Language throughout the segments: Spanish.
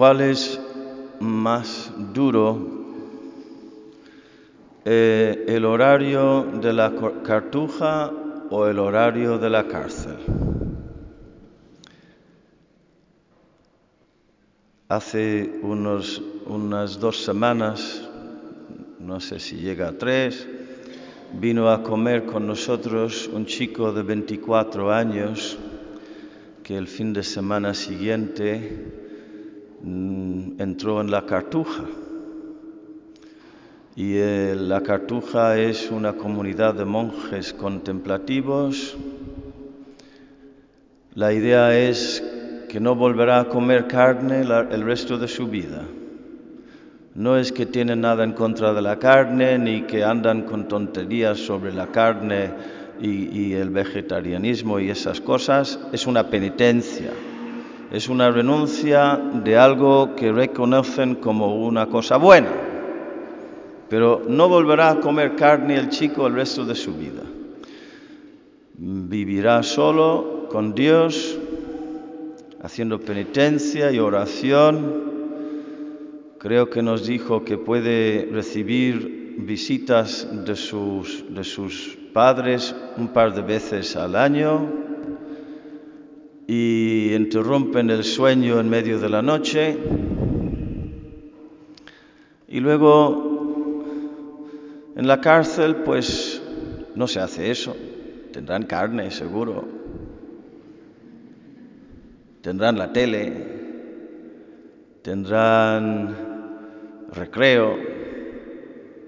¿Cuál es más duro? Eh, ¿El horario de la cartuja o el horario de la cárcel? Hace unos, unas dos semanas, no sé si llega a tres, vino a comer con nosotros un chico de 24 años que el fin de semana siguiente entró en la cartuja. Y eh, la cartuja es una comunidad de monjes contemplativos. La idea es que no volverá a comer carne el resto de su vida. No es que tienen nada en contra de la carne, ni que andan con tonterías sobre la carne y, el vegetarianismo y esas cosas, es una penitencia, es una renuncia de algo que reconocen como una cosa buena. Pero no volverá a comer carne el chico el resto de su vida. Vivirá solo con Dios, haciendo penitencia y oración. Creo que nos dijo que puede recibir visitas de sus, de sus padres un par de veces al año y interrumpen el sueño en medio de la noche. Y luego en la cárcel pues no se hace eso. Tendrán carne, seguro. Tendrán la tele. Tendrán recreo.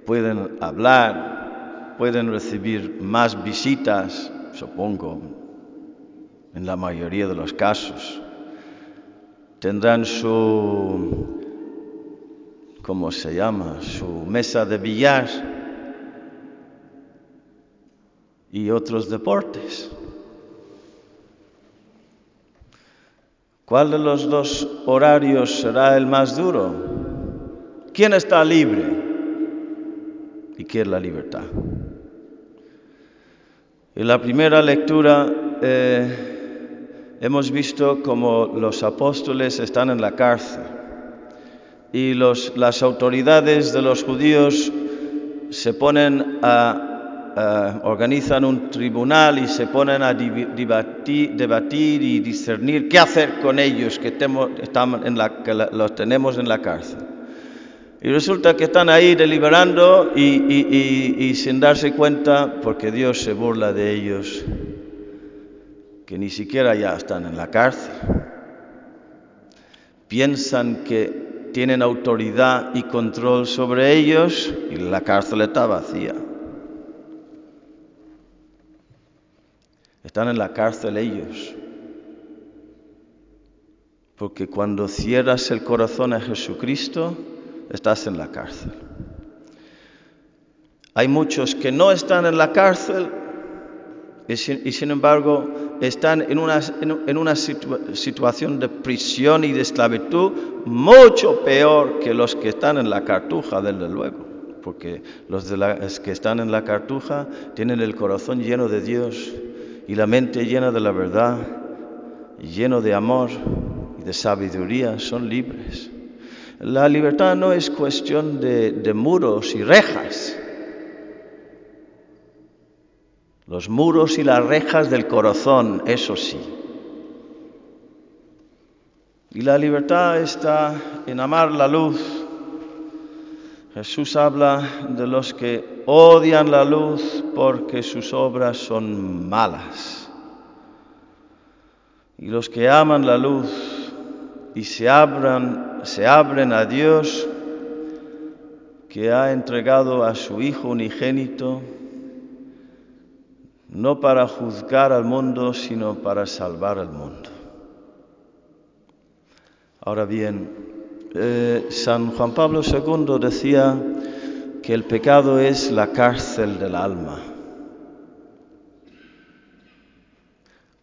Pueden hablar pueden recibir más visitas, supongo, en la mayoría de los casos. Tendrán su, ¿cómo se llama? Su mesa de billar y otros deportes. ¿Cuál de los dos horarios será el más duro? ¿Quién está libre? ¿Y qué es la libertad? En la primera lectura eh, hemos visto como los apóstoles están en la cárcel y las autoridades de los judíos se ponen a, organizan un tribunal y se ponen a debatir, y discernir qué hacer con ellos que, en la, que los tenemos en la cárcel. Y resulta que están ahí deliberando y, sin darse cuenta, porque Dios se burla de ellos, que ni siquiera ya están en la cárcel. Piensan que tienen autoridad y control sobre ellos y la cárcel está vacía. Están en la cárcel ellos. Porque cuando cierras el corazón a Jesucristo, estás en la cárcel. Hay muchos que no están en la cárcel y sin, embargo están en una, en una situación de prisión y de esclavitud mucho peor que los que están en la cartuja, desde luego. Porque los, que están en la cartuja tienen el corazón lleno de Dios y la mente llena de la verdad, lleno de amor y de sabiduría, son libres. La libertad no es cuestión de, muros y rejas. Los muros y las rejas del corazón, eso sí. Y la libertad está en amar la luz. Jesús habla de los que odian la luz porque sus obras son malas. Y los que aman la luz y se se abren a Dios que ha entregado a su Hijo unigénito, no para juzgar al mundo, sino para salvar al mundo. Ahora bien, eh, San Juan Pablo II decía que el pecado es la cárcel del alma.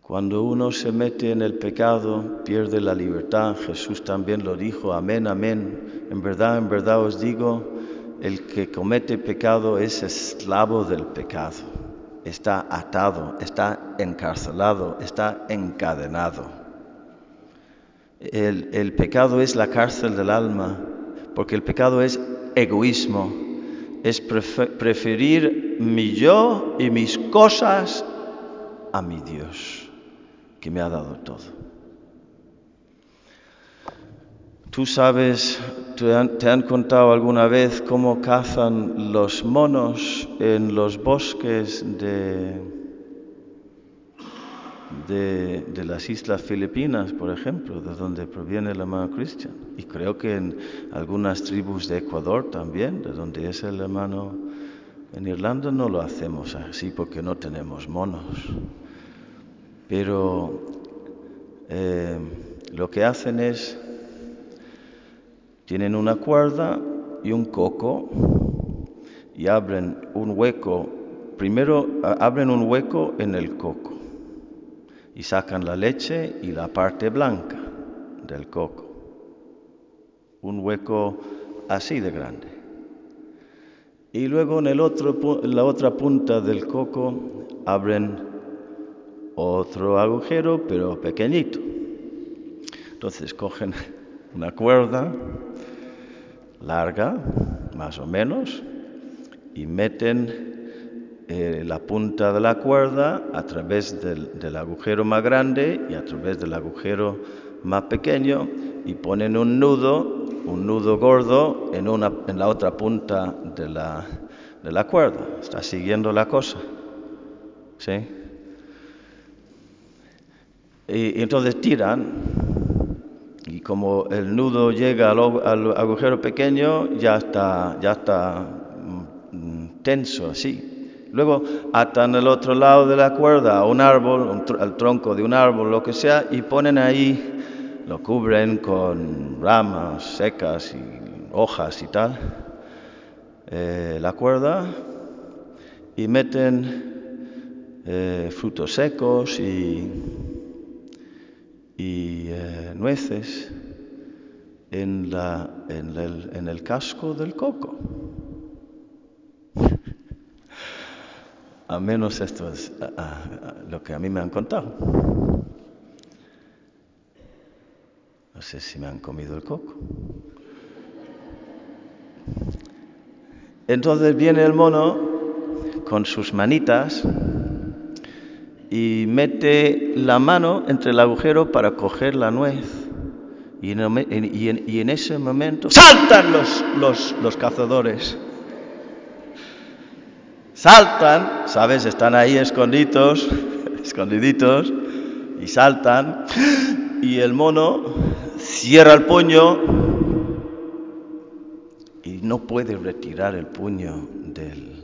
Cuando uno se mete en el pecado, pierde la libertad. Jesús también lo dijo, amén, amén. En verdad, en verdad os digo, el que comete pecado es esclavo del pecado. Está atado, está encarcelado, está encadenado. El, pecado es la cárcel del alma, porque el pecado es egoísmo, es prefe- preferir mi yo y mis cosas a mi Dios, que me ha dado todo. Tú sabes, te han, te han contado alguna vez cómo cazan los monos en los bosques de, de, de las Islas Filipinas, por ejemplo, de donde proviene el hermano Christian. Y creo que en algunas tribus de Ecuador también, de donde es el hermano. En Irlanda no lo hacemos así porque no tenemos monos. Pero eh, lo que hacen es, tienen una cuerda y un coco y abren un hueco, primero abren un hueco en el coco y sacan la leche y la parte blanca del coco. Un hueco así de grande. Y luego en, el otro, la otra punta del coco abren otro agujero, pero pequeñito. Entonces cogen una cuerda larga, más o menos, y meten eh, la punta de la cuerda a través del, agujero más grande y a través del agujero más pequeño y ponen un nudo, un nudo gordo en, una, en la otra punta de la, de la cuerda. ¿Está siguiendo la cosa? ¿Sí? Y entonces tiran y como el nudo llega al, al agujero pequeño ya está, ya está mm, tenso así. Luego atan el otro lado de la cuerda a un árbol, un tr- al tronco de un árbol, lo que sea, y ponen ahí, lo cubren con ramas secas y hojas y tal, eh, la cuerda, y meten eh, frutos secos y, y eh, nueces en, la, en, el, en el casco del coco. Al menos esto es lo que a mí me han contado. No sé si me han comido el coco. Entonces viene el mono con sus manitas y mete la mano entre el agujero para coger la nuez. Y en, ese momento saltan los, los, los cazadores. Saltan, ¿sabes? Están ahí escondidos, escondiditos, y saltan. Y el mono cierra el puño y no puede retirar el puño del,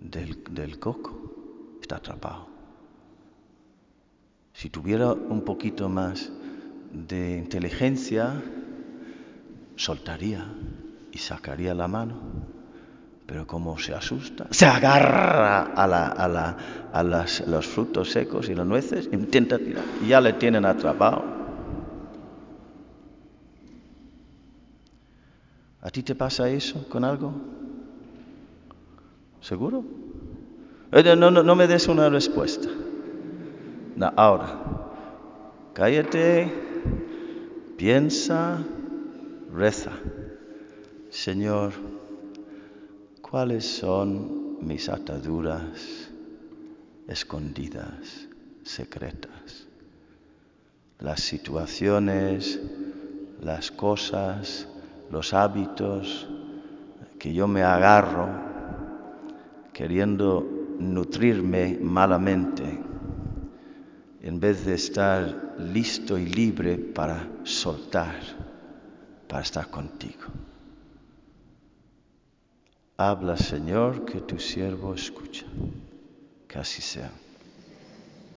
del, del coco. Está atrapado. Si tuviera un poquito más de inteligencia, soltaría y sacaría la mano. Pero como se asusta, se agarra a, la- a la- a las- los frutos secos y las nueces, intenta tirar ya le tienen atrapado. ¿A ti te pasa eso con algo? ¿Seguro? No, no, no me des una respuesta. Ahora, cállate, piensa, reza. Señor, ¿cuáles son mis ataduras escondidas, secretas? Las situaciones, las cosas, los hábitos que yo me agarro queriendo nutrirme malamente en vez de estar listo y libre para soltar, para estar contigo. Habla, Señor, que tu siervo escucha. Que así sea.